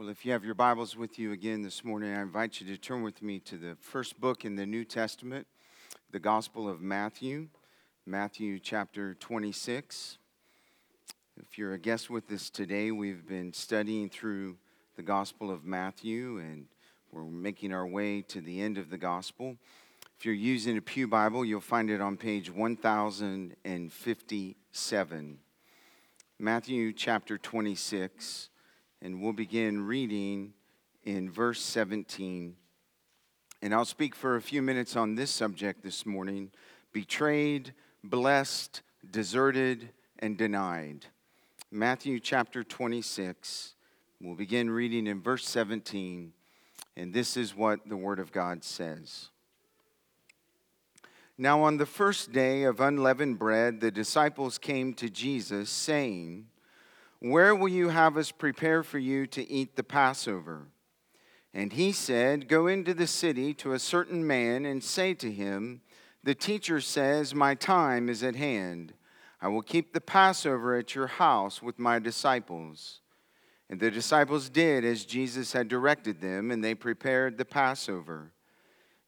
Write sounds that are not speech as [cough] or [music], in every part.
Well, if you have your Bibles with you again this morning, I invite you to turn with me to the first book in the New Testament, the Gospel of Matthew, Matthew chapter 26. If you're a guest with us today, we've been studying through the Gospel of Matthew and we're making our way to the end of the Gospel. If you're using a Pew Bible, you'll find it on page 1057. Matthew chapter 26 and we'll begin reading in verse 17. And I'll speak for a few minutes on this subject this morning betrayed, blessed, deserted, and denied. Matthew chapter 26. We'll begin reading in verse 17. And this is what the Word of God says. Now, on the first day of unleavened bread, the disciples came to Jesus, saying, where will you have us prepare for you to eat the Passover? And he said, Go into the city to a certain man and say to him, The teacher says, My time is at hand. I will keep the Passover at your house with my disciples. And the disciples did as Jesus had directed them, and they prepared the Passover.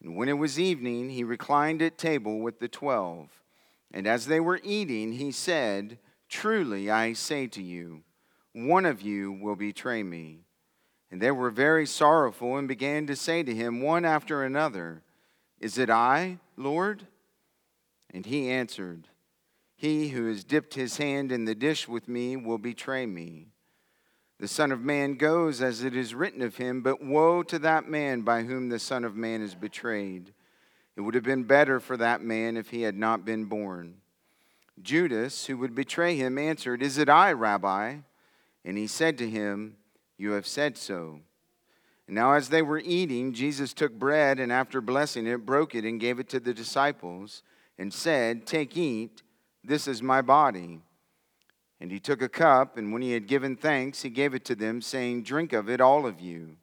And when it was evening, he reclined at table with the twelve. And as they were eating, he said, Truly, I say to you, one of you will betray me. And they were very sorrowful and began to say to him one after another, Is it I, Lord? And he answered, He who has dipped his hand in the dish with me will betray me. The Son of Man goes as it is written of him, but woe to that man by whom the Son of Man is betrayed. It would have been better for that man if he had not been born. Judas, who would betray him, answered, Is it I, Rabbi? And he said to him, You have said so. Now, as they were eating, Jesus took bread and after blessing it, broke it and gave it to the disciples and said, Take, eat, this is my body. And he took a cup, and when he had given thanks, he gave it to them, saying, Drink of it, all of you.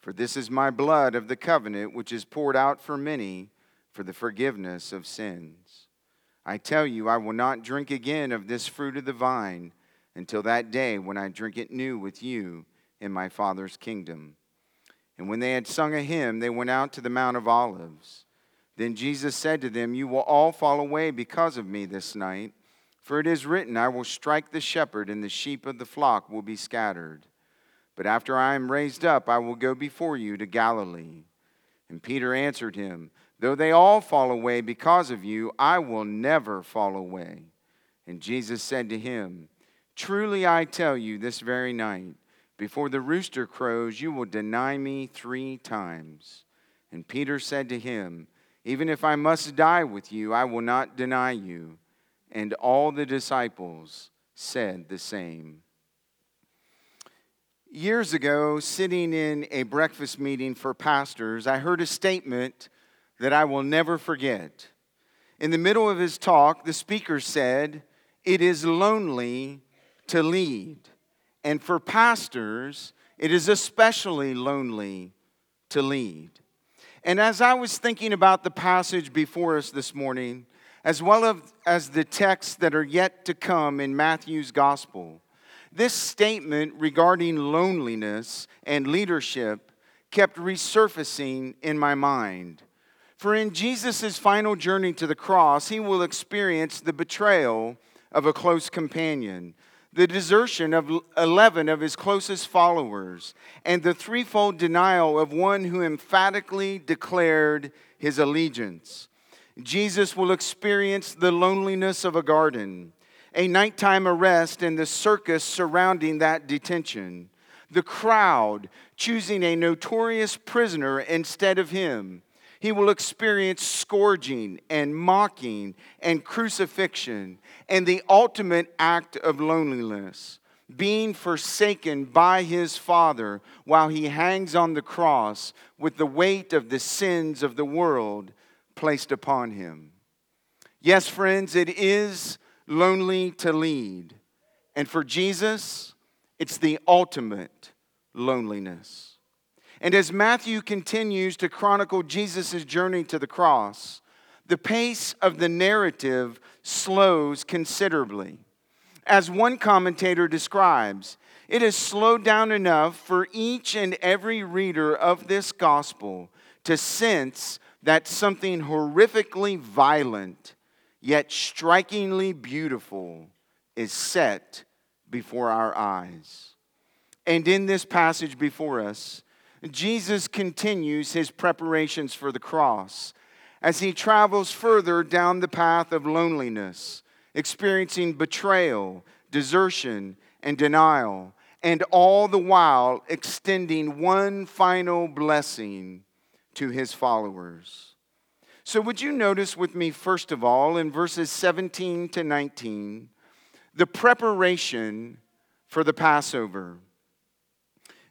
For this is my blood of the covenant, which is poured out for many for the forgiveness of sins. I tell you, I will not drink again of this fruit of the vine until that day when I drink it new with you in my Father's kingdom. And when they had sung a hymn, they went out to the Mount of Olives. Then Jesus said to them, You will all fall away because of me this night, for it is written, I will strike the shepherd, and the sheep of the flock will be scattered. But after I am raised up, I will go before you to Galilee. And Peter answered him, Though they all fall away because of you, I will never fall away. And Jesus said to him, Truly I tell you, this very night, before the rooster crows, you will deny me three times. And Peter said to him, Even if I must die with you, I will not deny you. And all the disciples said the same. Years ago, sitting in a breakfast meeting for pastors, I heard a statement that I will never forget. In the middle of his talk, the speaker said, It is lonely to lead. And for pastors, it is especially lonely to lead. And as I was thinking about the passage before us this morning, as well as the texts that are yet to come in Matthew's gospel, this statement regarding loneliness and leadership kept resurfacing in my mind. For in Jesus' final journey to the cross, he will experience the betrayal of a close companion, the desertion of 11 of his closest followers, and the threefold denial of one who emphatically declared his allegiance. Jesus will experience the loneliness of a garden, a nighttime arrest, and the circus surrounding that detention, the crowd choosing a notorious prisoner instead of him he will experience scourging and mocking and crucifixion and the ultimate act of loneliness, being forsaken by his Father while he hangs on the cross with the weight of the sins of the world placed upon him. Yes, friends, it is lonely to lead. And for Jesus, it's the ultimate loneliness. And as Matthew continues to chronicle Jesus' journey to the cross, the pace of the narrative slows considerably. As one commentator describes, it has slowed down enough for each and every reader of this gospel to sense that something horrifically violent, yet strikingly beautiful, is set before our eyes. And in this passage before us, Jesus continues his preparations for the cross as he travels further down the path of loneliness, experiencing betrayal, desertion, and denial, and all the while extending one final blessing to his followers. So, would you notice with me, first of all, in verses 17 to 19, the preparation for the Passover?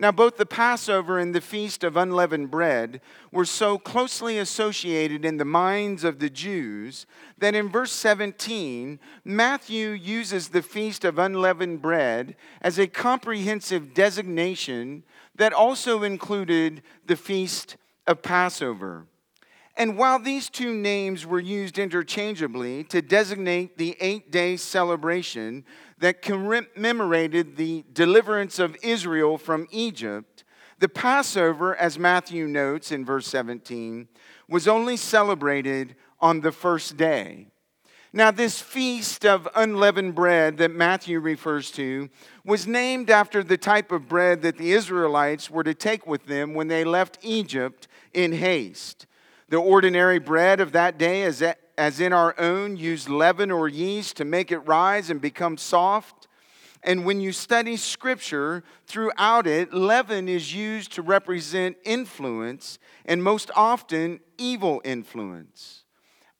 Now, both the Passover and the Feast of Unleavened Bread were so closely associated in the minds of the Jews that in verse 17, Matthew uses the Feast of Unleavened Bread as a comprehensive designation that also included the Feast of Passover. And while these two names were used interchangeably to designate the eight day celebration that commemorated the deliverance of Israel from Egypt, the Passover, as Matthew notes in verse 17, was only celebrated on the first day. Now, this feast of unleavened bread that Matthew refers to was named after the type of bread that the Israelites were to take with them when they left Egypt in haste. The ordinary bread of that day, as as in our own, use leaven or yeast to make it rise and become soft. And when you study scripture throughout it, leaven is used to represent influence and most often evil influence.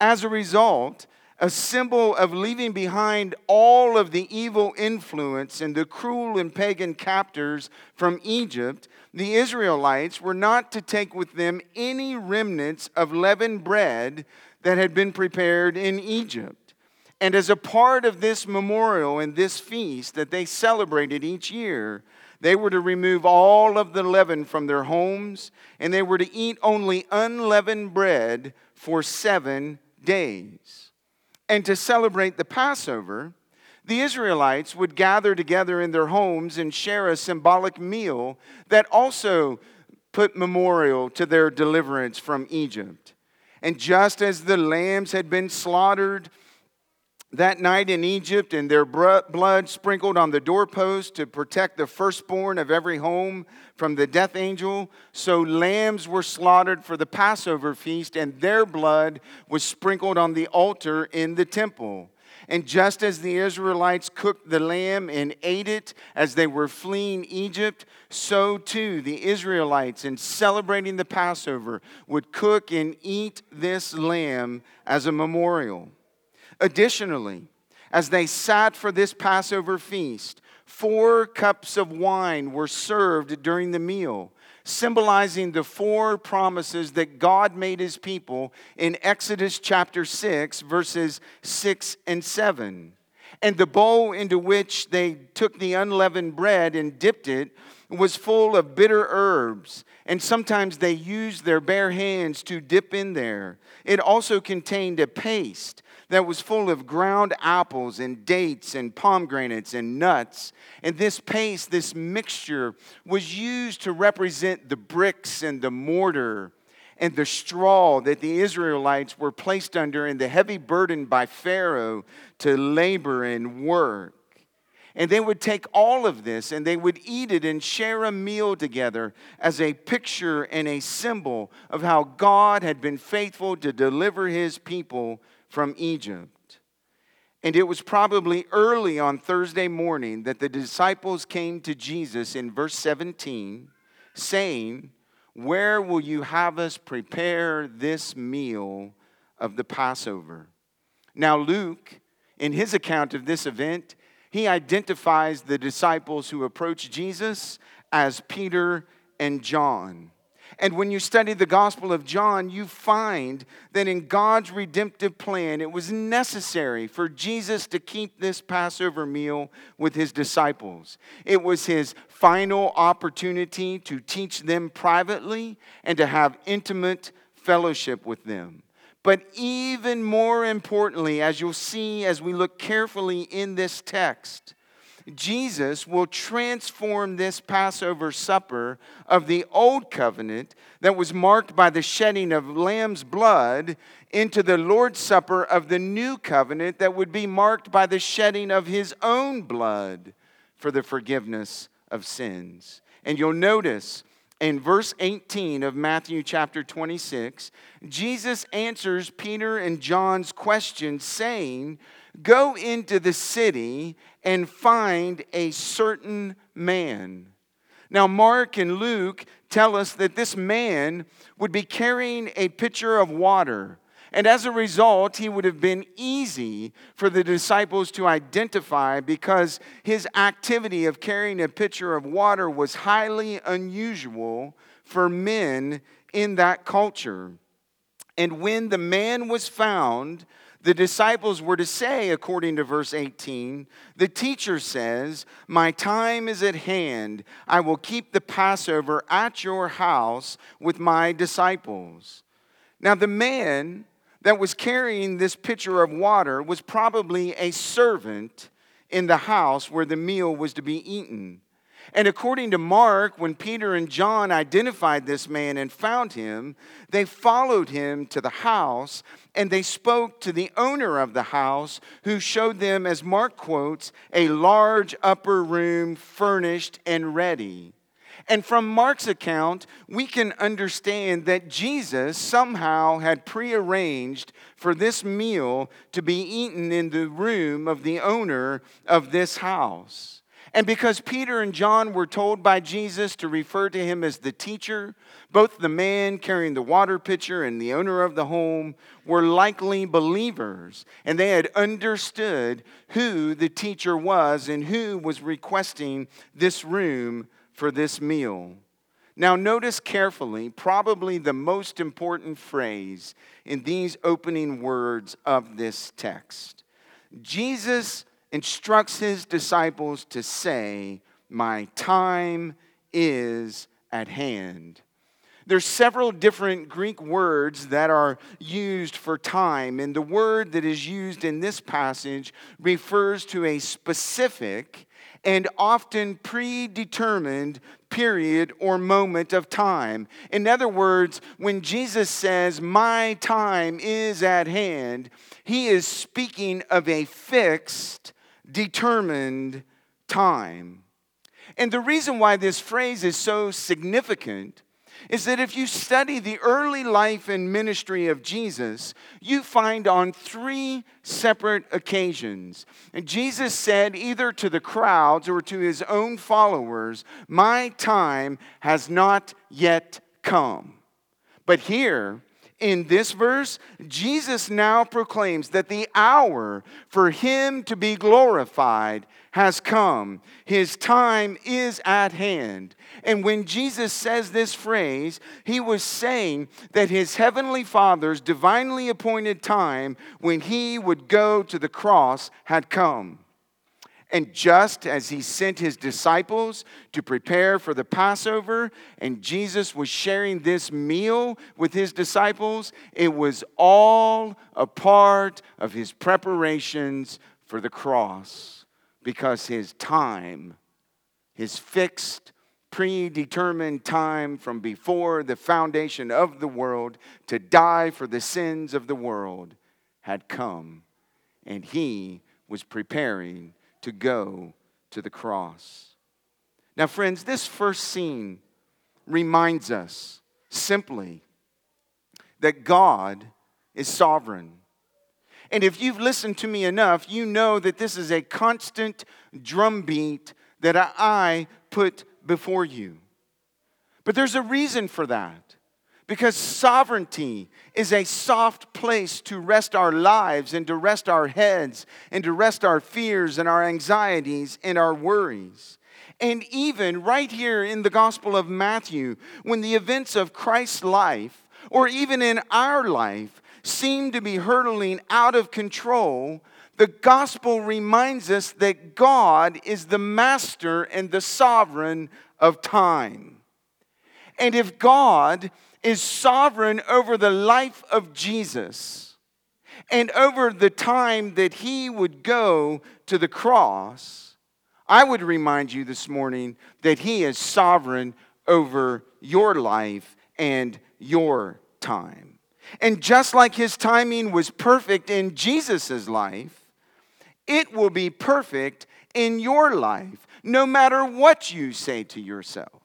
As a result, a symbol of leaving behind all of the evil influence and the cruel and pagan captors from Egypt, the Israelites were not to take with them any remnants of leavened bread that had been prepared in Egypt. And as a part of this memorial and this feast that they celebrated each year, they were to remove all of the leaven from their homes, and they were to eat only unleavened bread for seven days. And to celebrate the Passover, the Israelites would gather together in their homes and share a symbolic meal that also put memorial to their deliverance from Egypt. And just as the lambs had been slaughtered that night in Egypt and their blood sprinkled on the doorpost to protect the firstborn of every home from the death angel, so lambs were slaughtered for the Passover feast, and their blood was sprinkled on the altar in the temple. And just as the Israelites cooked the lamb and ate it as they were fleeing Egypt, so too the Israelites, in celebrating the Passover, would cook and eat this lamb as a memorial. Additionally, as they sat for this Passover feast, four cups of wine were served during the meal symbolizing the four promises that God made his people in Exodus chapter 6, verses 6 and 7. And the bowl into which they took the unleavened bread and dipped it was full of bitter herbs, and sometimes they used their bare hands to dip in there. It also contained a paste that was full of ground apples and dates and pomegranates and nuts. And this paste, this mixture, was used to represent the bricks and the mortar and the straw that the Israelites were placed under and the heavy burden by Pharaoh to labor and work. And they would take all of this and they would eat it and share a meal together as a picture and a symbol of how God had been faithful to deliver his people from Egypt. And it was probably early on Thursday morning that the disciples came to Jesus in verse 17, saying, Where will you have us prepare this meal of the Passover? Now, Luke, in his account of this event, he identifies the disciples who approached Jesus as Peter and John. And when you study the Gospel of John, you find that in God's redemptive plan, it was necessary for Jesus to keep this Passover meal with his disciples. It was his final opportunity to teach them privately and to have intimate fellowship with them. But even more importantly, as you'll see as we look carefully in this text, Jesus will transform this Passover supper of the old covenant that was marked by the shedding of lamb's blood into the Lord's Supper of the new covenant that would be marked by the shedding of his own blood for the forgiveness of sins. And you'll notice in verse 18 of Matthew chapter 26, Jesus answers Peter and John's question, saying, Go into the city and find a certain man. Now, Mark and Luke tell us that this man would be carrying a pitcher of water. And as a result, he would have been easy for the disciples to identify because his activity of carrying a pitcher of water was highly unusual for men in that culture. And when the man was found, the disciples were to say, according to verse 18, the teacher says, My time is at hand. I will keep the Passover at your house with my disciples. Now, the man that was carrying this pitcher of water was probably a servant in the house where the meal was to be eaten. And according to Mark, when Peter and John identified this man and found him, they followed him to the house and they spoke to the owner of the house, who showed them, as Mark quotes, a large upper room furnished and ready. And from Mark's account, we can understand that Jesus somehow had prearranged for this meal to be eaten in the room of the owner of this house. And because Peter and John were told by Jesus to refer to him as the teacher, both the man carrying the water pitcher and the owner of the home were likely believers, and they had understood who the teacher was and who was requesting this room for this meal. Now, notice carefully, probably the most important phrase in these opening words of this text. Jesus instructs his disciples to say, My time is at hand. There's several different Greek words that are used for time, and the word that is used in this passage refers to a specific and often predetermined period or moment of time. In other words, when Jesus says, My time is at hand, he is speaking of a fixed determined time. And the reason why this phrase is so significant is that if you study the early life and ministry of Jesus, you find on three separate occasions. And Jesus said, either to the crowds or to his own followers, My time has not yet come. But here, in this verse, Jesus now proclaims that the hour for him to be glorified has come. His time is at hand. And when Jesus says this phrase, he was saying that his heavenly Father's divinely appointed time when he would go to the cross had come. And just as he sent his disciples to prepare for the Passover, and Jesus was sharing this meal with his disciples, it was all a part of his preparations for the cross because his time, his fixed, predetermined time from before the foundation of the world to die for the sins of the world had come, and he was preparing to go to the cross. Now, friends, this first scene reminds us simply that God is sovereign. And if you've listened to me enough, you know that this is a constant drumbeat that I put before you. But there's a reason for that. Because sovereignty is a soft place to rest our lives and to rest our heads and to rest our fears and our anxieties and our worries. And even right here in the Gospel of Matthew, when the events of Christ's life, or even in our life, seem to be hurtling out of control, the gospel reminds us that God is the master and the sovereign of time. And if God is sovereign over the life of Jesus and over the time that he would go to the cross, I would remind you this morning that he is sovereign over your life and your time. And just like his timing was perfect in Jesus' life, it will be perfect in your life, no matter what you say to yourself.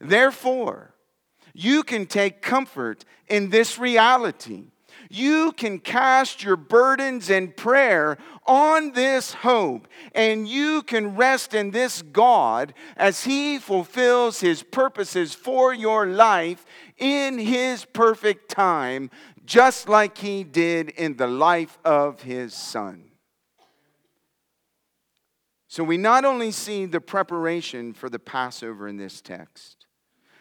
Therefore, you can take comfort in this reality. You can cast your burdens and prayer on this hope, and you can rest in this God as He fulfills His purposes for your life in His perfect time, just like He did in the life of His Son. So we not only see the preparation for the Passover in this text,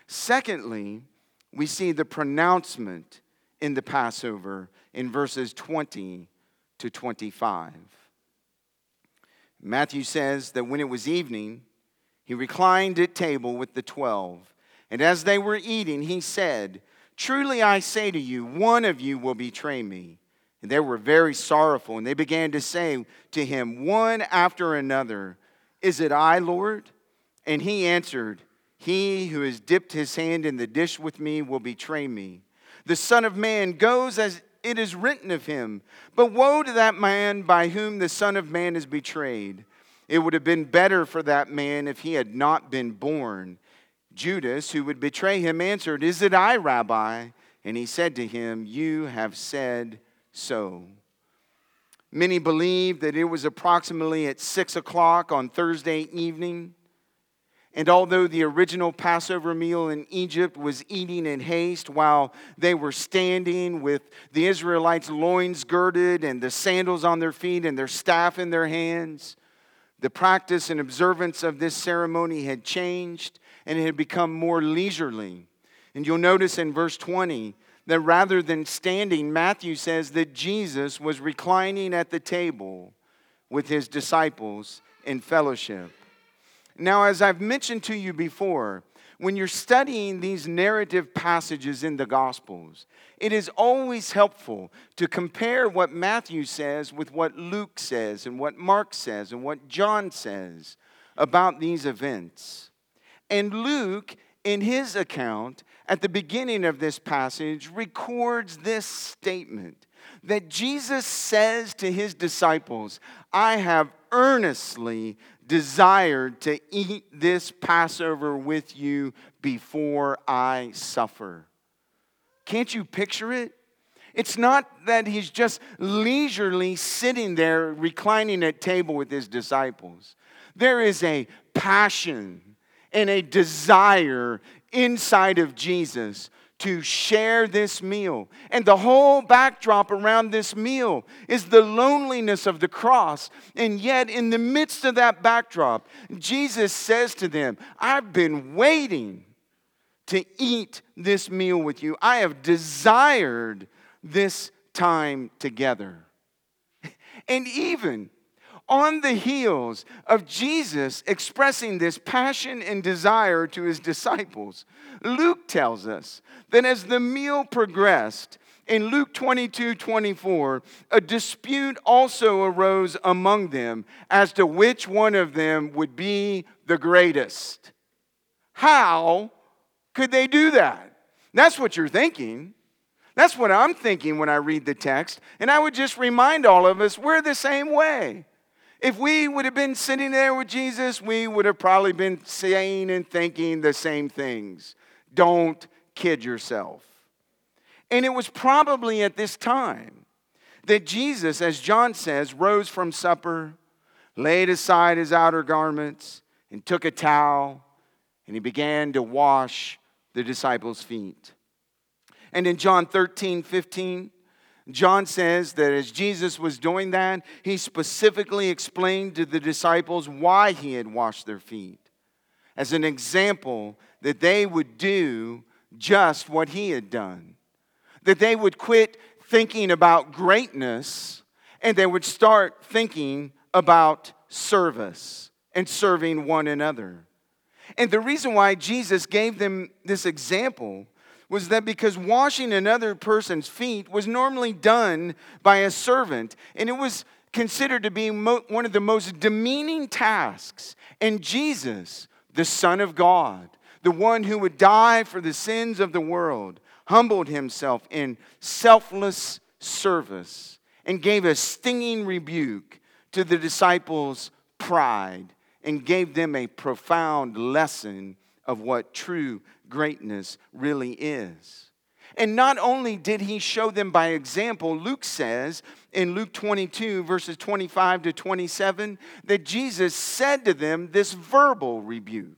secondly, we see the pronouncement in the Passover in verses 20 to 25. Matthew says that when it was evening, he reclined at table with the twelve. And as they were eating, he said, Truly I say to you, one of you will betray me. And they were very sorrowful, and they began to say to him, one after another, Is it I, Lord? And he answered, He who has dipped his hand in the dish with me will betray me. The Son of Man goes as it is written of him. But woe to that man by whom the Son of Man is betrayed. It would have been better for that man if he had not been born. Judas, who would betray him, answered, Is it I, Rabbi? And he said to him, You have said so. Many believe that it was approximately at six o'clock on Thursday evening. And although the original Passover meal in Egypt was eating in haste while they were standing with the Israelites' loins girded and the sandals on their feet and their staff in their hands, the practice and observance of this ceremony had changed and it had become more leisurely. And you'll notice in verse 20 that rather than standing, Matthew says that Jesus was reclining at the table with his disciples in fellowship. Now, as I've mentioned to you before, when you're studying these narrative passages in the Gospels, it is always helpful to compare what Matthew says with what Luke says, and what Mark says, and what John says about these events. And Luke, in his account, at the beginning of this passage, records this statement that Jesus says to his disciples, I have earnestly desired to eat this Passover with you before I suffer. Can't you picture it? It's not that he's just leisurely sitting there reclining at table with his disciples. There is a passion and a desire inside of Jesus to share this meal. And the whole backdrop around this meal is the loneliness of the cross. And yet, in the midst of that backdrop, Jesus says to them, I've been waiting to eat this meal with you. I have desired this time together. [laughs] And even on the heels of Jesus expressing this passion and desire to his disciples, Luke tells us that as the meal progressed, in Luke 22 24, a dispute also arose among them as to which one of them would be the greatest. How could they do that? That's what you're thinking. That's what I'm thinking when I read the text. And I would just remind all of us we're the same way. If we would have been sitting there with Jesus, we would have probably been saying and thinking the same things. Don't kid yourself. And it was probably at this time that Jesus, as John says, rose from supper, laid aside his outer garments, and took a towel, and he began to wash the disciples' feet. And in John 13, 15, John says that as Jesus was doing that, he specifically explained to the disciples why he had washed their feet. as an example that they would do just what he had done. That they would quit thinking about greatness and they would start thinking about service and serving one another. And the reason why Jesus gave them this example was that because washing another person's feet was normally done by a servant, and it was considered to be mo- one of the most demeaning tasks. And Jesus, the Son of God, the one who would die for the sins of the world, humbled himself in selfless service and gave a stinging rebuke to the disciples' pride and gave them a profound lesson of what true greatness really is. And not only did he show them by example, Luke says in Luke 22, verses 25 to 27, that Jesus said to them this verbal rebuke.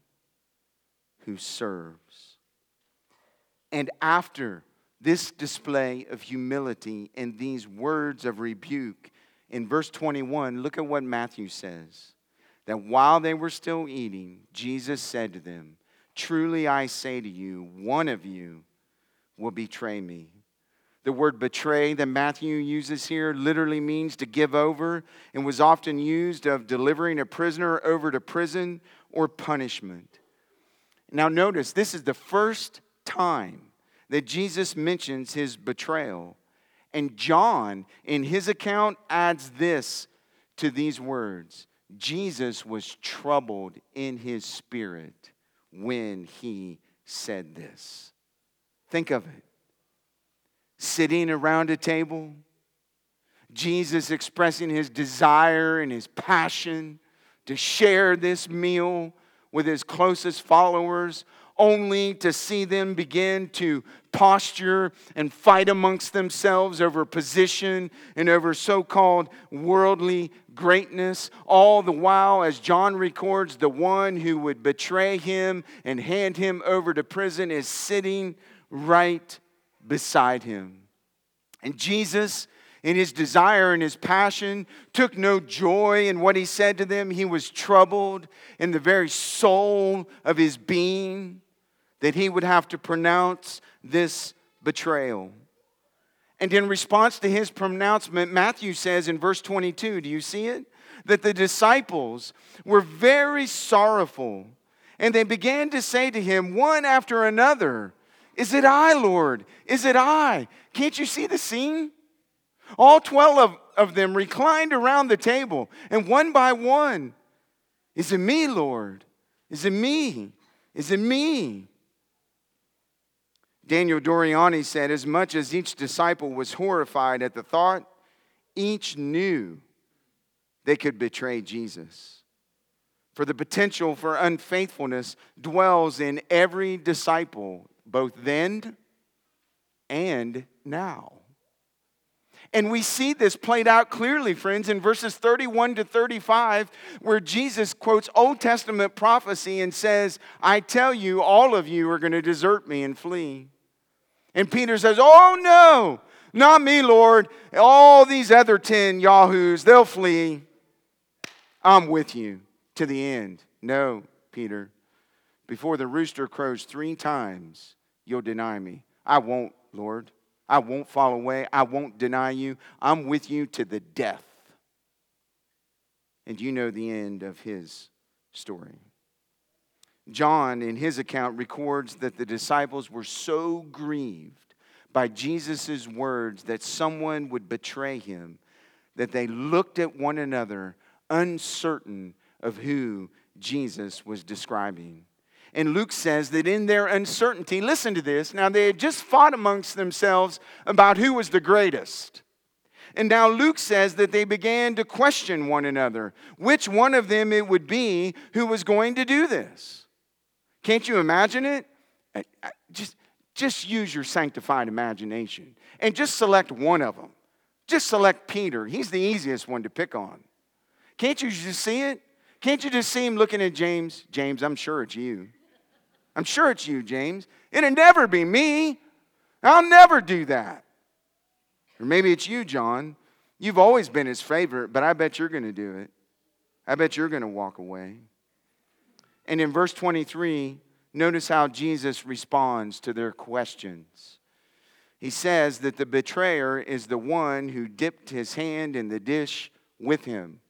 who serves. And after this display of humility and these words of rebuke, in verse 21, look at what Matthew says. That while they were still eating, Jesus said to them, Truly I say to you, one of you will betray me. The word betray that Matthew uses here literally means to give over and was often used of delivering a prisoner over to prison or punishment. Now, notice this is the first time that Jesus mentions his betrayal. And John, in his account, adds this to these words Jesus was troubled in his spirit when he said this. Think of it. Sitting around a table, Jesus expressing his desire and his passion to share this meal with his closest followers, only to see them begin to posture and fight amongst themselves over position and over so called worldly greatness. All the while, as John records, the one who would betray him and hand him over to prison is sitting right beside him. And Jesus in his desire and his passion, took no joy in what he said to them. He was troubled in the very soul of his being that he would have to pronounce this betrayal. And in response to his pronouncement, Matthew says in verse 22, do you see it? That the disciples were very sorrowful, and they began to say to him one after another, Is it I, Lord? Is it I? Can't you see the scene? All 12 of, of them reclined around the table, and one by one, Is it me, Lord? Is it me? Is it me? Daniel Doriani said, As much as each disciple was horrified at the thought, each knew they could betray Jesus. For the potential for unfaithfulness dwells in every disciple, both then and now. And we see this played out clearly, friends, in verses 31 to 35, where Jesus quotes Old Testament prophecy and says, I tell you, all of you are going to desert me and flee. And Peter says, Oh, no, not me, Lord. All these other 10 Yahoos, they'll flee. I'm with you to the end. No, Peter. Before the rooster crows three times, you'll deny me. I won't, Lord. I won't fall away. I won't deny you. I'm with you to the death. And you know the end of his story. John, in his account, records that the disciples were so grieved by Jesus' words that someone would betray him that they looked at one another, uncertain of who Jesus was describing. And Luke says that in their uncertainty, listen to this. Now, they had just fought amongst themselves about who was the greatest. And now Luke says that they began to question one another, which one of them it would be who was going to do this. Can't you imagine it? Just, just use your sanctified imagination and just select one of them. Just select Peter. He's the easiest one to pick on. Can't you just see it? Can't you just see him looking at James? James, I'm sure it's you. I'm sure it's you, James. It'll never be me. I'll never do that. Or maybe it's you, John. You've always been his favorite, but I bet you're going to do it. I bet you're going to walk away. And in verse 23, notice how Jesus responds to their questions. He says that the betrayer is the one who dipped his hand in the dish with him.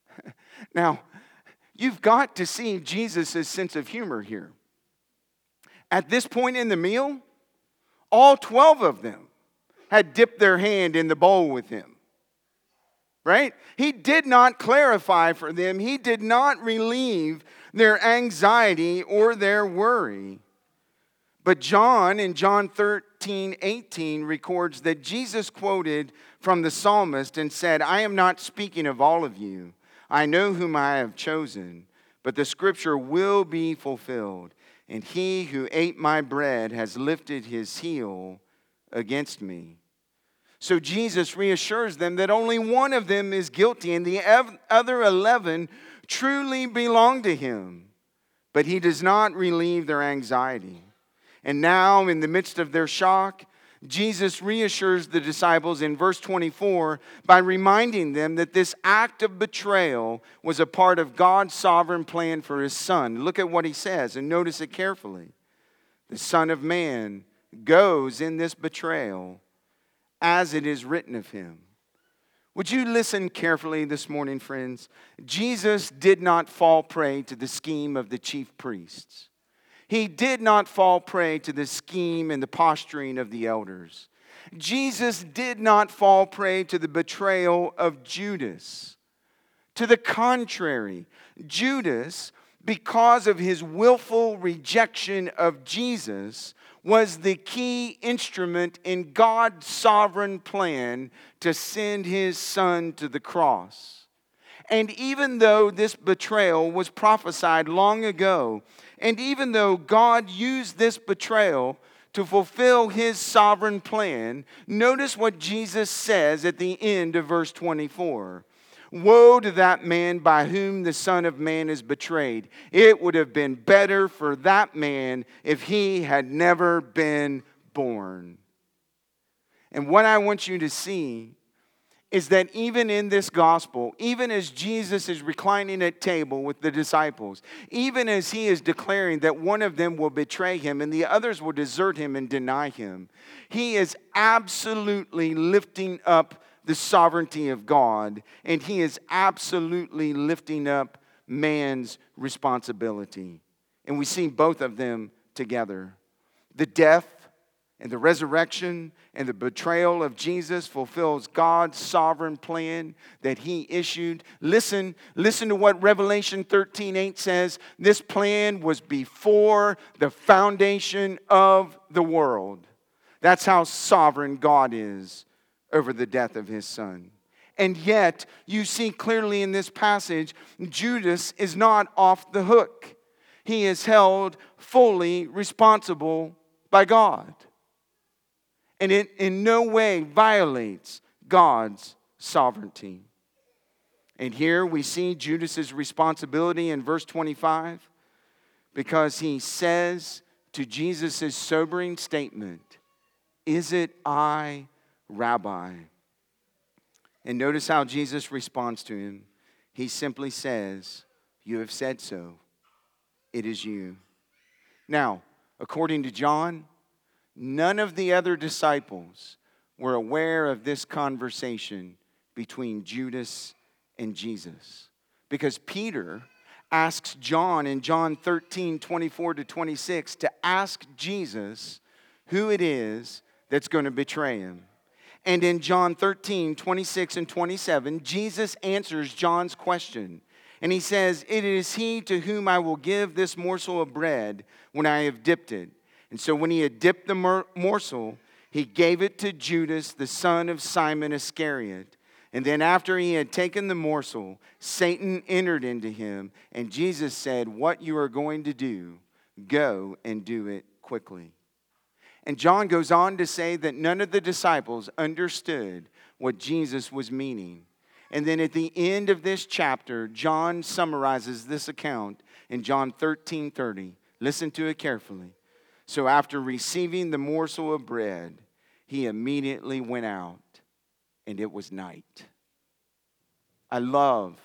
[laughs] now, you've got to see Jesus' sense of humor here. At this point in the meal, all 12 of them had dipped their hand in the bowl with him. Right? He did not clarify for them, he did not relieve their anxiety or their worry. But John in John 13, 18 records that Jesus quoted from the psalmist and said, I am not speaking of all of you. I know whom I have chosen, but the scripture will be fulfilled. And he who ate my bread has lifted his heel against me. So Jesus reassures them that only one of them is guilty, and the other 11 truly belong to him. But he does not relieve their anxiety. And now, in the midst of their shock, Jesus reassures the disciples in verse 24 by reminding them that this act of betrayal was a part of God's sovereign plan for his son. Look at what he says and notice it carefully. The Son of Man goes in this betrayal as it is written of him. Would you listen carefully this morning, friends? Jesus did not fall prey to the scheme of the chief priests. He did not fall prey to the scheme and the posturing of the elders. Jesus did not fall prey to the betrayal of Judas. To the contrary, Judas, because of his willful rejection of Jesus, was the key instrument in God's sovereign plan to send his son to the cross. And even though this betrayal was prophesied long ago, and even though God used this betrayal to fulfill his sovereign plan, notice what Jesus says at the end of verse 24. Woe to that man by whom the Son of Man is betrayed. It would have been better for that man if he had never been born. And what I want you to see is that even in this gospel, even as Jesus is reclining at table with the disciples, even as he is declaring that one of them will betray him and the others will desert him and deny him, he is absolutely lifting up the sovereignty of God and he is absolutely lifting up man's responsibility. And we see both of them together. The death and the resurrection and the betrayal of Jesus fulfills God's sovereign plan that he issued. Listen, listen to what Revelation 13 8 says. This plan was before the foundation of the world. That's how sovereign God is over the death of his son. And yet, you see clearly in this passage, Judas is not off the hook. He is held fully responsible by God and it in no way violates God's sovereignty. And here we see Judas's responsibility in verse 25 because he says to Jesus' sobering statement, Is it I, Rabbi? And notice how Jesus responds to him. He simply says, You have said so. It is you. Now, according to John, None of the other disciples were aware of this conversation between Judas and Jesus. Because Peter asks John in John 13, 24 to 26 to ask Jesus who it is that's going to betray him. And in John 13, 26 and 27, Jesus answers John's question. And he says, It is he to whom I will give this morsel of bread when I have dipped it. And so when he had dipped the morsel, he gave it to Judas, the son of Simon Iscariot. And then after he had taken the morsel, Satan entered into him, and Jesus said, What you are going to do, Go and do it quickly. And John goes on to say that none of the disciples understood what Jesus was meaning. And then at the end of this chapter, John summarizes this account in John 13 30. Listen to it carefully. So after receiving the morsel of bread, he immediately went out, and it was night. I love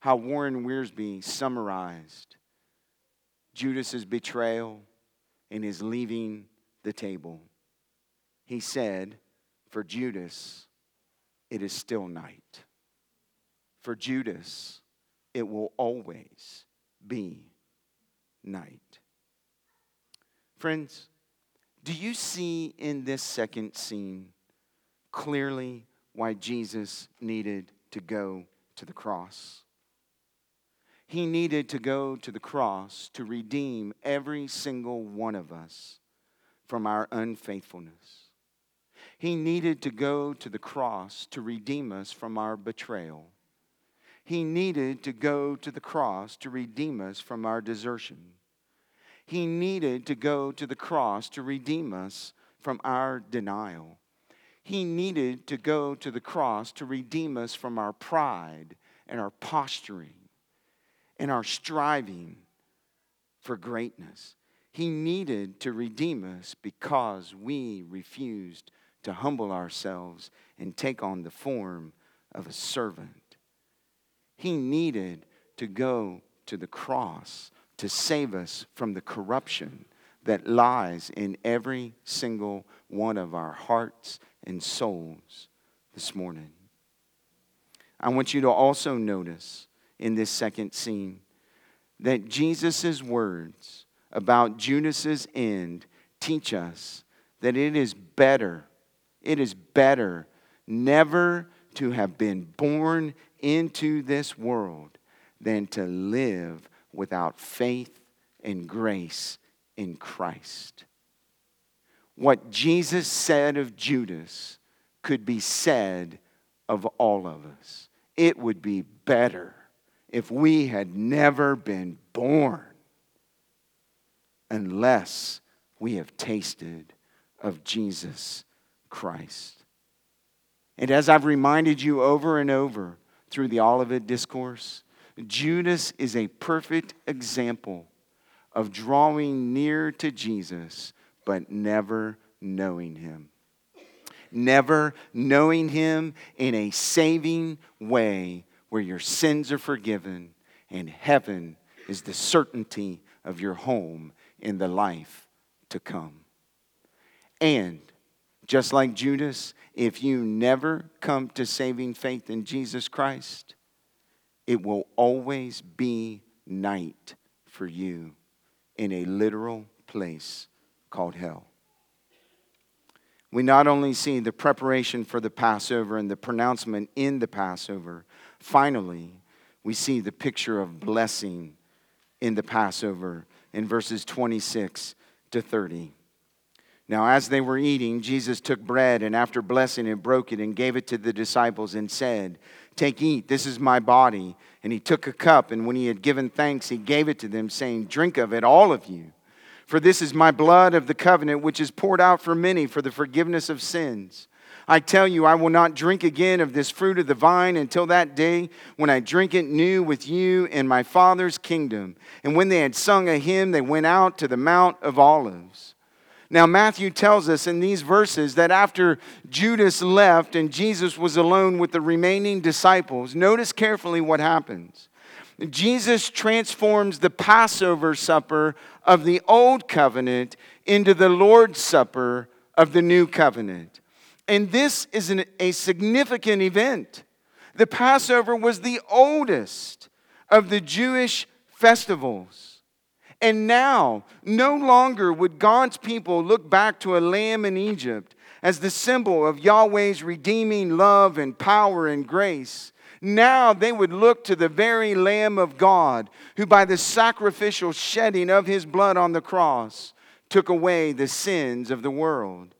how Warren Wiersbe summarized Judas's betrayal and his leaving the table. He said, For Judas, it is still night. For Judas, it will always be night. Friends, do you see in this second scene clearly why Jesus needed to go to the cross? He needed to go to the cross to redeem every single one of us from our unfaithfulness. He needed to go to the cross to redeem us from our betrayal. He needed to go to the cross to redeem us from our desertion. He needed to go to the cross to redeem us from our denial. He needed to go to the cross to redeem us from our pride and our posturing and our striving for greatness. He needed to redeem us because we refused to humble ourselves and take on the form of a servant. He needed to go to the cross to save us from the corruption that lies in every single one of our hearts and souls this morning. I want you to also notice in this second scene that Jesus' words about Judas's end teach us that it is better, it is better never to have been born into this world than to live without faith and grace in Christ. What Jesus said of Judas could be said of all of us. It would be better if we had never been born unless we have tasted of Jesus Christ. And as I've reminded you over and over through the Olivet Discourse, Judas is a perfect example of drawing near to Jesus but never knowing him. Never knowing him in a saving way where your sins are forgiven and heaven is the certainty of your home in the life to come. And just like Judas, if you never come to saving faith in Jesus Christ, it will always be night for you in a literal place called hell. We not only see the preparation for the Passover and the pronouncement in the Passover, finally, we see the picture of blessing in the Passover in verses 26 to 30. Now, as they were eating, Jesus took bread and after blessing it, broke it and gave it to the disciples and said, Take, eat, this is my body. And he took a cup, and when he had given thanks, he gave it to them, saying, Drink of it, all of you. For this is my blood of the covenant, which is poured out for many for the forgiveness of sins. I tell you, I will not drink again of this fruit of the vine until that day when I drink it new with you in my Father's kingdom. And when they had sung a hymn, they went out to the Mount of Olives. Now, Matthew tells us in these verses that after Judas left and Jesus was alone with the remaining disciples, notice carefully what happens. Jesus transforms the Passover supper of the old covenant into the Lord's supper of the new covenant. And this is an, a significant event. The Passover was the oldest of the Jewish festivals. And now, no longer would God's people look back to a lamb in Egypt as the symbol of Yahweh's redeeming love and power and grace. Now they would look to the very Lamb of God, who by the sacrificial shedding of his blood on the cross took away the sins of the world.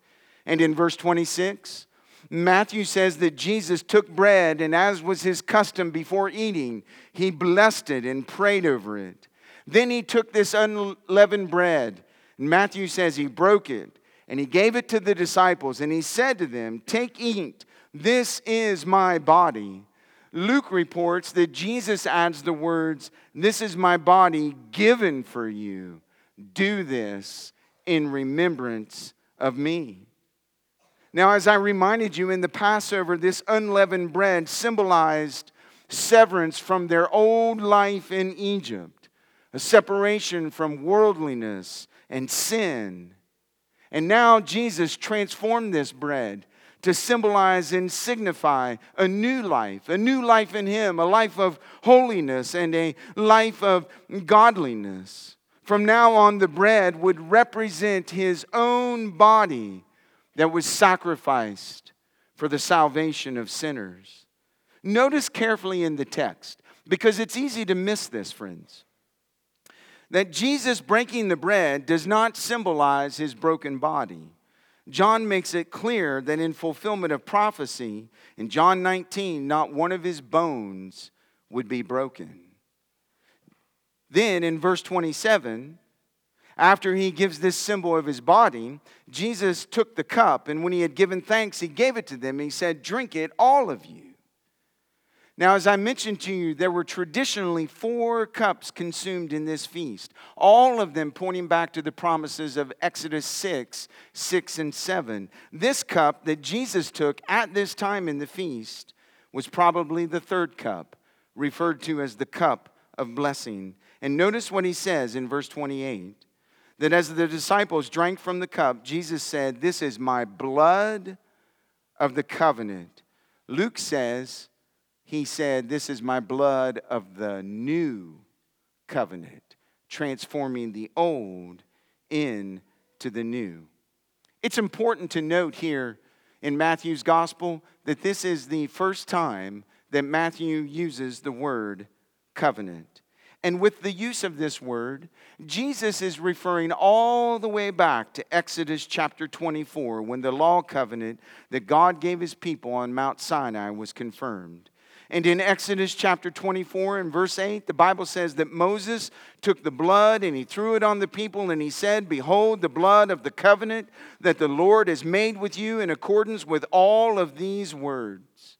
And in verse 26, Matthew says that Jesus took bread, and as was his custom before eating, he blessed it and prayed over it. Then he took this unleavened bread. And Matthew says he broke it and he gave it to the disciples and he said to them, Take, eat, this is my body. Luke reports that Jesus adds the words, This is my body given for you. Do this in remembrance of me. Now, as I reminded you in the Passover, this unleavened bread symbolized severance from their old life in Egypt, a separation from worldliness and sin. And now Jesus transformed this bread to symbolize and signify a new life, a new life in Him, a life of holiness and a life of godliness. From now on, the bread would represent His own body that was sacrificed for the salvation of sinners. Notice carefully in the text, because it's easy to miss this, friends, that Jesus breaking the bread does not symbolize his broken body. John makes it clear that in fulfillment of prophecy, in John 19, not one of his bones would be broken. Then in verse 27, after he gives this symbol of his body, Jesus took the cup, and when he had given thanks, he gave it to them. he said, Drink it, all of you. Now, as I mentioned to you, there were traditionally four cups consumed in this feast, all of them pointing back to the promises of Exodus 6, 6, and 7. This cup that Jesus took at this time in the feast was probably the third cup, referred to as the cup of blessing. And notice what he says in verse 28 that as the disciples drank from the cup, Jesus said, This is my blood of the covenant. Luke says, he said, This is my blood of the new covenant, transforming the old into the new. It's important to note here in Matthew's gospel that this is the first time that Matthew uses the word covenant. And with the use of this word, Jesus is referring all the way back to Exodus chapter 24 when the law covenant that God gave his people on Mount Sinai was confirmed. And in Exodus chapter 24 and verse 8, the Bible says that Moses took the blood and he threw it on the people and he said, Behold, the blood of the covenant that the Lord has made with you in accordance with all of these words.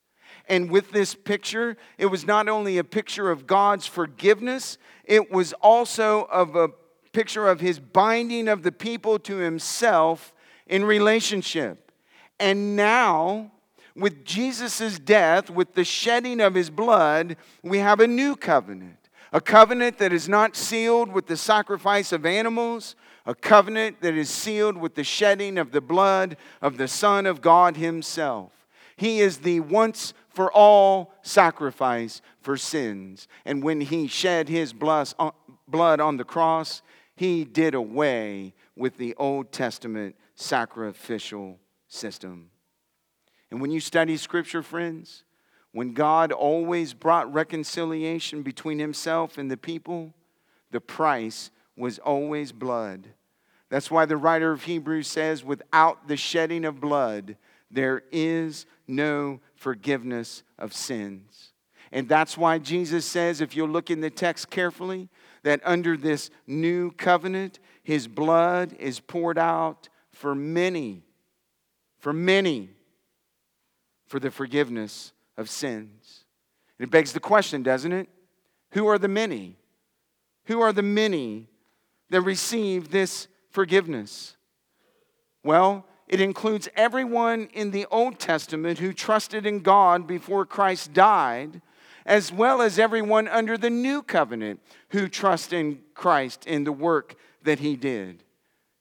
And with this picture, it was not only a picture of God's forgiveness, it was also of a picture of his binding of the people to himself in relationship. And now, with Jesus' death, with the shedding of his blood, we have a new covenant. A covenant that is not sealed with the sacrifice of animals, a covenant that is sealed with the shedding of the blood of the Son of God Himself. He is the once for all sacrifice for sins. And when He shed His uh, blood on the cross, He did away with the Old Testament sacrificial system. And when you study Scripture, friends, when God always brought reconciliation between Himself and the people, the price was always blood. That's why the writer of Hebrews says, without the shedding of blood, there is no forgiveness of sins. And that's why Jesus says, if you look in the text carefully, that under this new covenant, his blood is poured out for many, for many for the forgiveness of sins. And it begs the question, doesn't it? Who are the many? Who are the many that receive this forgiveness? Well, it includes everyone in the Old Testament who trusted in God before Christ died, as well as everyone under the New Covenant who trust in Christ in the work that he did.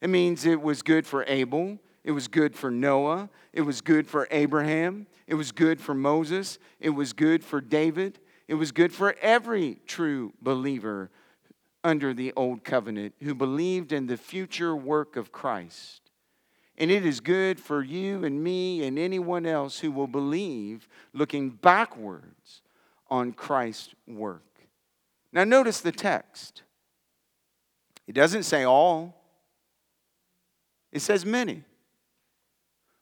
It means it was good for Abel, it was good for Noah. It was good for Abraham. It was good for Moses. It was good for David. It was good for every true believer under the old covenant who believed in the future work of Christ. And it is good for you and me and anyone else who will believe looking backwards on Christ's work. Now, notice the text. It doesn't say all, it says many.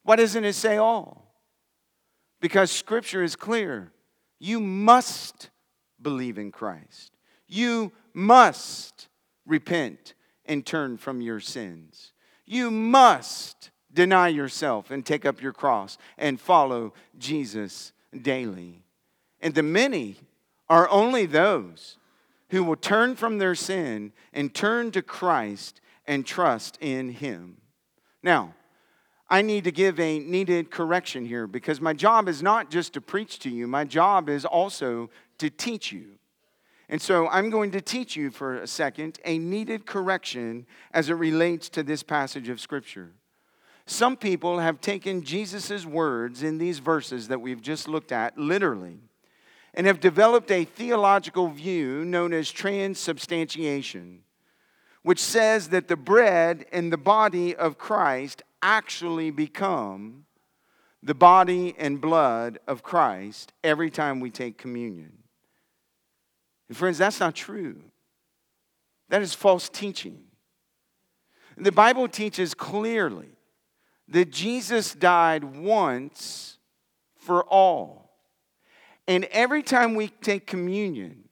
Why doesn't it say all? Because Scripture is clear. You must believe in Christ. You must repent and turn from your sins. You must deny yourself and take up your cross and follow Jesus daily. And the many are only those who will turn from their sin and turn to Christ and trust in Him. Now, I need to give a needed correction here because my job is not just to preach to you, my job is also to teach you. And so I'm going to teach you for a second a needed correction as it relates to this passage of Scripture. Some people have taken Jesus' words in these verses that we've just looked at literally and have developed a theological view known as transubstantiation, which says that the bread and the body of Christ actually become the body and blood of Christ every time we take communion. And friends, that's not true. That is false teaching. The Bible teaches clearly that Jesus died once for all. And every time we take communion,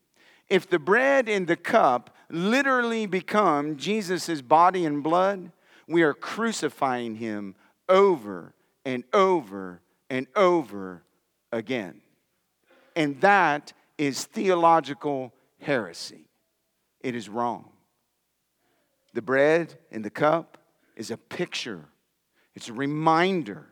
if the bread and the cup literally become Jesus' body and blood, we are crucifying him over and over and over again. And that is theological heresy. It is wrong. The bread and the cup is a picture, it's a reminder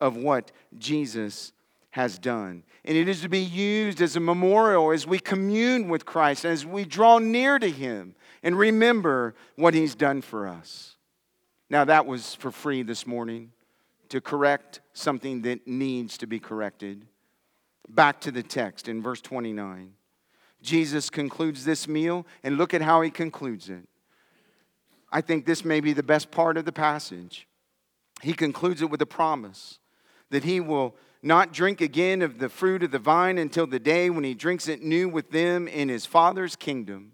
of what Jesus has done. And it is to be used as a memorial as we commune with Christ, as we draw near to Him and remember what He's done for us. Now, that was for free this morning to correct something that needs to be corrected. Back to the text in verse 29. Jesus concludes this meal, and look at how he concludes it. I think this may be the best part of the passage. He concludes it with a promise that he will not drink again of the fruit of the vine until the day when he drinks it new with them in his Father's kingdom.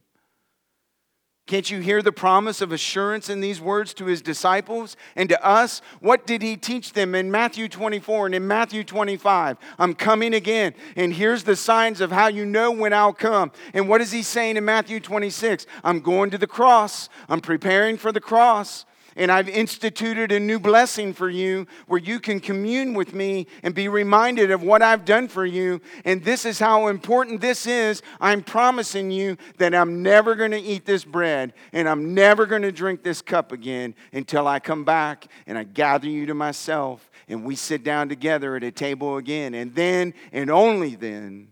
Can't you hear the promise of assurance in these words to his disciples and to us? What did he teach them in Matthew 24 and in Matthew 25? I'm coming again, and here's the signs of how you know when I'll come. And what is he saying in Matthew 26? I'm going to the cross, I'm preparing for the cross and I've instituted a new blessing for you where you can commune with me and be reminded of what I've done for you. And this is how important this is. I'm promising you that I'm never going to eat this bread and I'm never going to drink this cup again until I come back and I gather you to myself and we sit down together at a table again. And then and only then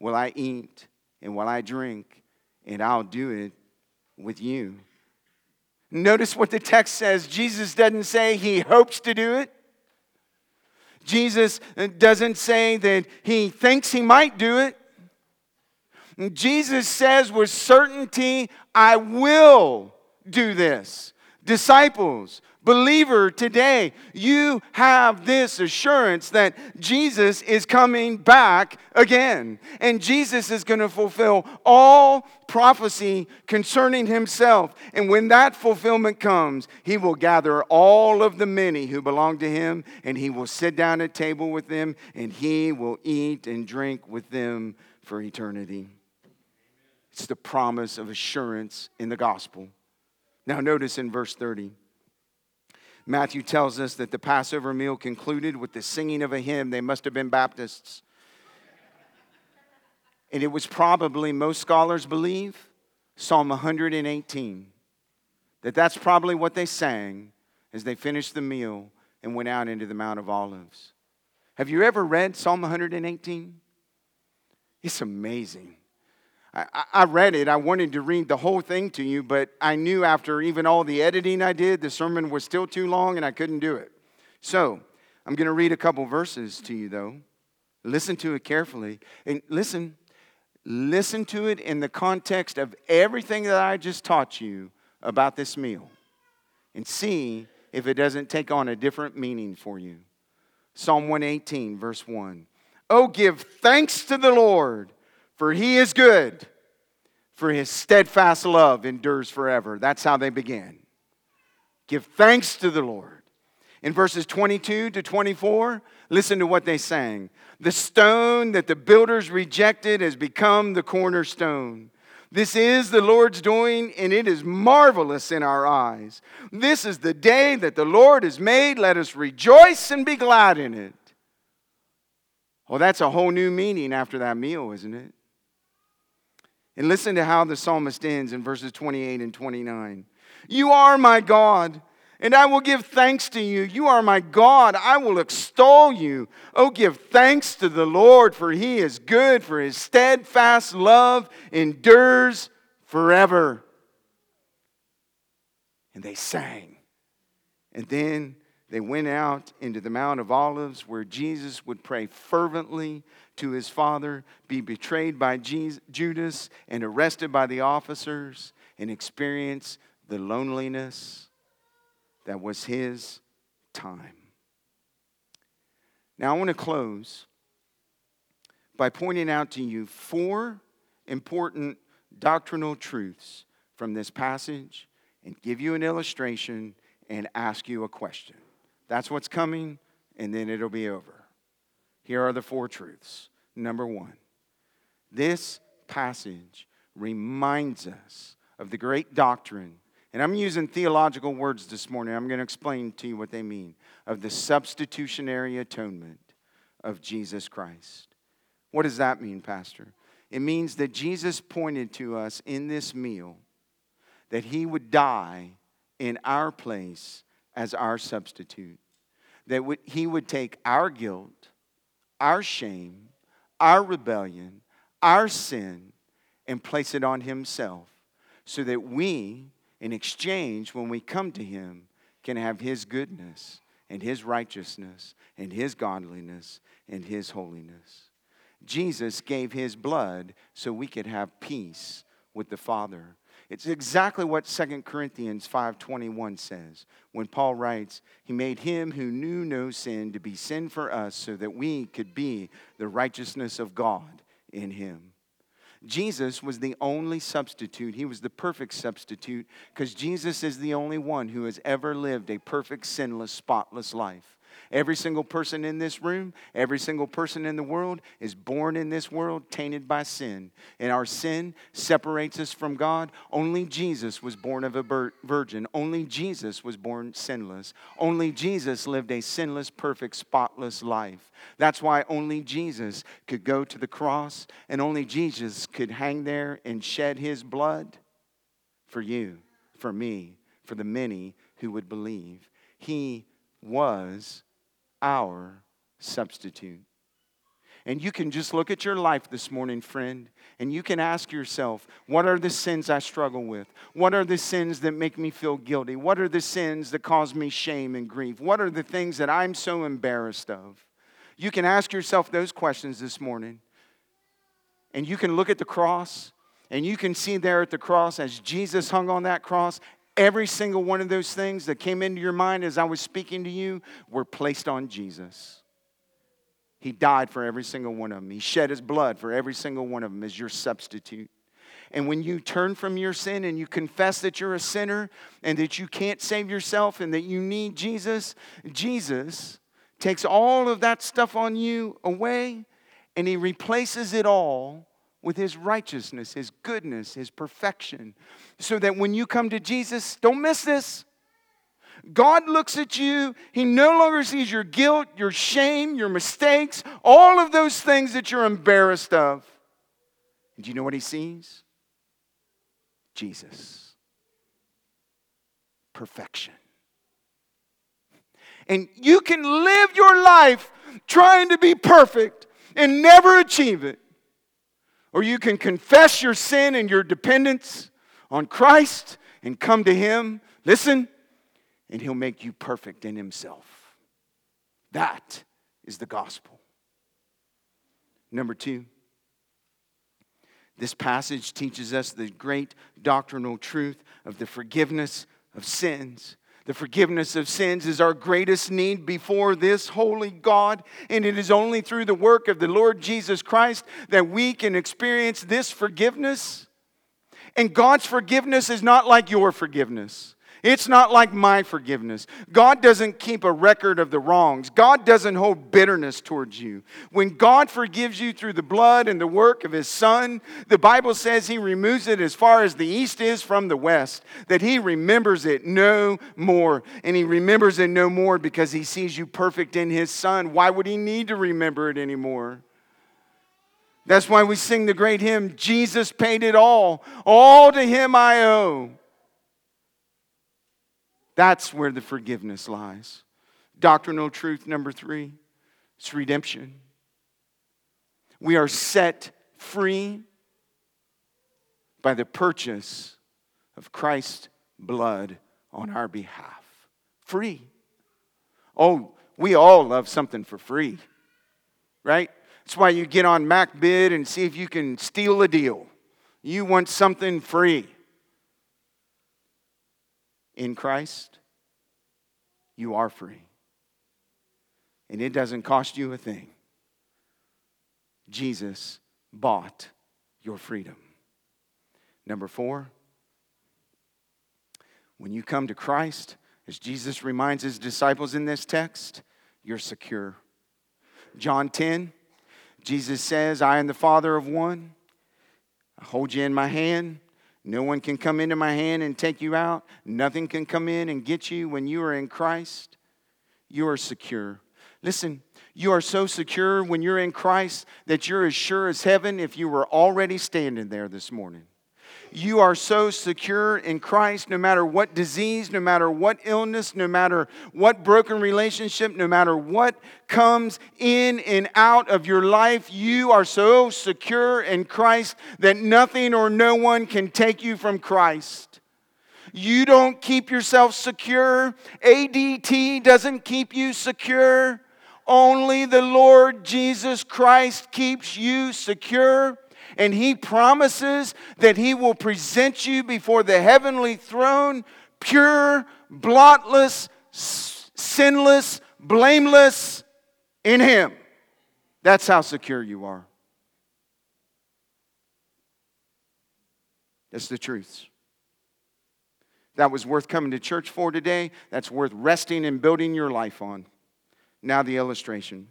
will I eat and will I drink and I'll do it with you. Notice what the text says. Jesus doesn't say he hopes to do it. Jesus doesn't say that he thinks he might do it. Jesus says with certainty, I will do this. Disciples, Believer, today, you have this assurance that Jesus is coming back again. And Jesus is going to fulfill all prophecy concerning himself. And when that fulfillment comes, he will gather all of the many who belong to him, and he will sit down at table with them, and he will eat and drink with them for eternity. It's the promise of assurance in the gospel. Now, notice in verse 30. Matthew tells us that the Passover meal concluded with the singing of a hymn. They must have been Baptists. And it was probably, most scholars believe, Psalm 118. That that's probably what they sang as they finished the meal and went out into the Mount of Olives. Have you ever read Psalm 118? It's amazing. I, I read it. I wanted to read the whole thing to you, but I knew after even all the editing I did, the sermon was still too long and I couldn't do it. So I'm going to read a couple verses to you, though. Listen to it carefully. And listen, listen to it in the context of everything that I just taught you about this meal and see if it doesn't take on a different meaning for you. Psalm 118, verse 1. Oh, give thanks to the Lord for he is good, for his steadfast love endures forever. That's how they begin. Give thanks to the Lord. In verses 22 to 24, listen to what they sang. The stone that the builders rejected has become the cornerstone. This is the Lord's doing, and it is marvelous in our eyes. This is the day that the Lord has made. Let us rejoice and be glad in it. Well, that's a whole new meaning after that meal, isn't it? And listen to how the psalmist ends in verses 28 and 29. You are my God, and I will give thanks to you. You are my God, I will extol you. Oh, give thanks to the Lord, for he is good, for his steadfast love endures forever. And they sang. And then they went out into the Mount of Olives where Jesus would pray fervently to his Father, be betrayed by Judas and arrested by the officers, and experience the loneliness that was his time. Now, I want to close by pointing out to you four important doctrinal truths from this passage and give you an illustration and ask you a question. That's what's coming, and then it'll be over. Here are the four truths. Number one, this passage reminds us of the great doctrine, and I'm using theological words this morning. I'm going to explain to you what they mean of the substitutionary atonement of Jesus Christ. What does that mean, Pastor? It means that Jesus pointed to us in this meal that he would die in our place as our substitute. That he would take our guilt, our shame, our rebellion, our sin, and place it on himself so that we, in exchange, when we come to him, can have his goodness and his righteousness and his godliness and his holiness. Jesus gave his blood so we could have peace with the Father. It's exactly what 2 Corinthians 5:21 says. When Paul writes, "He made him who knew no sin to be sin for us so that we could be the righteousness of God in him." Jesus was the only substitute. He was the perfect substitute because Jesus is the only one who has ever lived a perfect, sinless, spotless life. Every single person in this room, every single person in the world is born in this world tainted by sin. And our sin separates us from God. Only Jesus was born of a virgin. Only Jesus was born sinless. Only Jesus lived a sinless, perfect, spotless life. That's why only Jesus could go to the cross and only Jesus could hang there and shed his blood for you, for me, for the many who would believe. He was our substitute. And you can just look at your life this morning, friend, and you can ask yourself, what are the sins I struggle with? What are the sins that make me feel guilty? What are the sins that cause me shame and grief? What are the things that I'm so embarrassed of? You can ask yourself those questions this morning. And you can look at the cross, and you can see there at the cross as Jesus hung on that cross, Every single one of those things that came into your mind as I was speaking to you were placed on Jesus. He died for every single one of them. He shed his blood for every single one of them as your substitute. And when you turn from your sin and you confess that you're a sinner and that you can't save yourself and that you need Jesus, Jesus takes all of that stuff on you away and he replaces it all with his righteousness, his goodness, his perfection. So that when you come to Jesus, don't miss this. God looks at you, he no longer sees your guilt, your shame, your mistakes, all of those things that you're embarrassed of. And do you know what he sees? Jesus. Perfection. And you can live your life trying to be perfect and never achieve it. Or you can confess your sin and your dependence on Christ and come to Him. Listen, and He'll make you perfect in Himself. That is the gospel. Number two, this passage teaches us the great doctrinal truth of the forgiveness of sins the forgiveness of sins is our greatest need before this holy God, and it is only through the work of the Lord Jesus Christ that we can experience this forgiveness. And God's forgiveness is not like your forgiveness. It's not like my forgiveness. God doesn't keep a record of the wrongs. God doesn't hold bitterness towards you. When God forgives you through the blood and the work of His Son, the Bible says He removes it as far as the east is from the west, that He remembers it no more. And He remembers it no more because He sees you perfect in His Son. Why would He need to remember it anymore? That's why we sing the great hymn Jesus paid it all. All to Him I owe. That's where the forgiveness lies. Doctrinal truth number three it's redemption. We are set free by the purchase of Christ's blood on our behalf. Free. Oh, we all love something for free, right? That's why you get on MacBid and see if you can steal a deal. You want something free in Christ, you are free. And it doesn't cost you a thing. Jesus bought your freedom. Number four, when you come to Christ, as Jesus reminds his disciples in this text, you're secure. John 10, Jesus says, I am the Father of one. I hold you in my hand. No one can come into my hand and take you out. Nothing can come in and get you when you are in Christ. You are secure. Listen, you are so secure when you're in Christ that you're as sure as heaven if you were already standing there this morning you are so secure in Christ no matter what disease, no matter what illness, no matter what broken relationship, no matter what comes in and out of your life. You are so secure in Christ that nothing or no one can take you from Christ. You don't keep yourself secure. ADT doesn't keep you secure. Only the Lord Jesus Christ keeps you secure and He promises that He will present you before the heavenly throne, pure, blotless, sinless, blameless in Him. That's how secure you are. That's the truth. That was worth coming to church for today. That's worth resting and building your life on. Now, the illustration.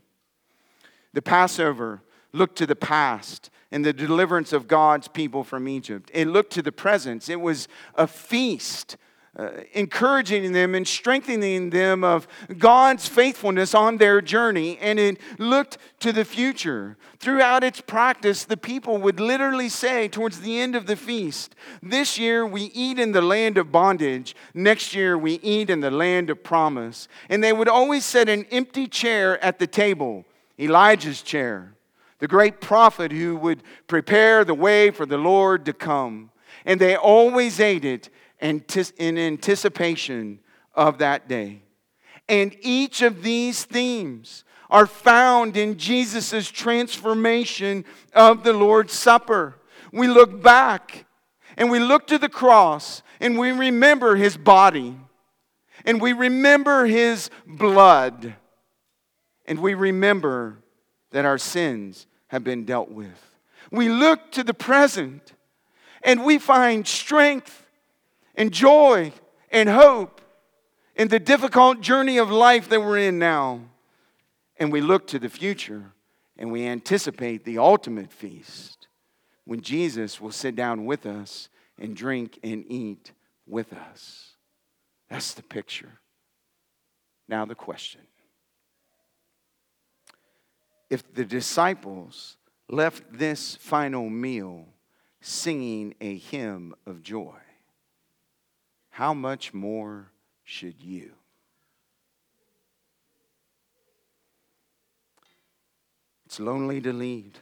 The Passover looked to the past and the deliverance of God's people from Egypt. It looked to the presence. It was a feast, uh, encouraging them and strengthening them of God's faithfulness on their journey. And it looked to the future. Throughout its practice, the people would literally say towards the end of the feast, This year we eat in the land of bondage. Next year we eat in the land of promise. And they would always set an empty chair at the table, Elijah's chair the great prophet who would prepare the way for the Lord to come. And they always ate it in anticipation of that day. And each of these themes are found in Jesus' transformation of the Lord's Supper. We look back and we look to the cross and we remember his body and we remember his blood and we remember that our sins have been dealt with. We look to the present and we find strength and joy and hope in the difficult journey of life that we're in now. And we look to the future and we anticipate the ultimate feast when Jesus will sit down with us and drink and eat with us. That's the picture. Now, the question if the disciples left this final meal singing a hymn of joy, how much more should you? It's lonely to lead.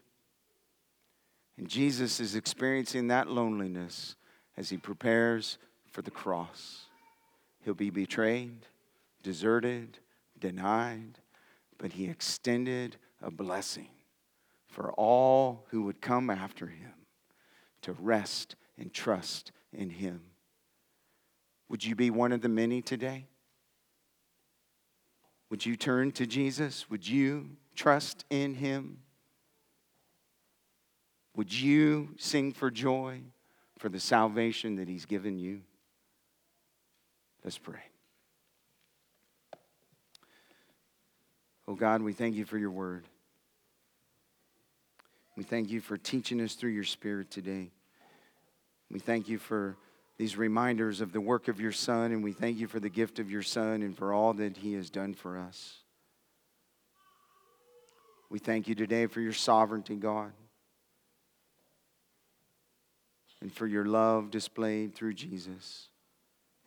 And Jesus is experiencing that loneliness as he prepares for the cross. He'll be betrayed, deserted, denied, but he extended a blessing for all who would come after him to rest and trust in him. Would you be one of the many today? Would you turn to Jesus? Would you trust in him? Would you sing for joy for the salvation that he's given you? Let's pray. Oh God, we thank you for your word. We thank you for teaching us through your spirit today. We thank you for these reminders of the work of your Son, and we thank you for the gift of your Son and for all that he has done for us. We thank you today for your sovereignty, God, and for your love displayed through Jesus.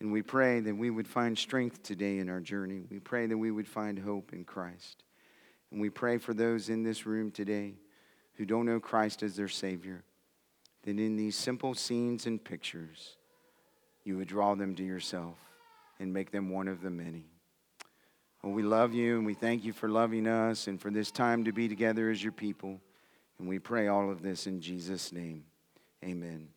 And we pray that we would find strength today in our journey. We pray that we would find hope in Christ. And we pray for those in this room today who don't know Christ as their Savior, that in these simple scenes and pictures, you would draw them to yourself and make them one of the many. Well, we love you and we thank you for loving us and for this time to be together as your people. And we pray all of this in Jesus' name. Amen.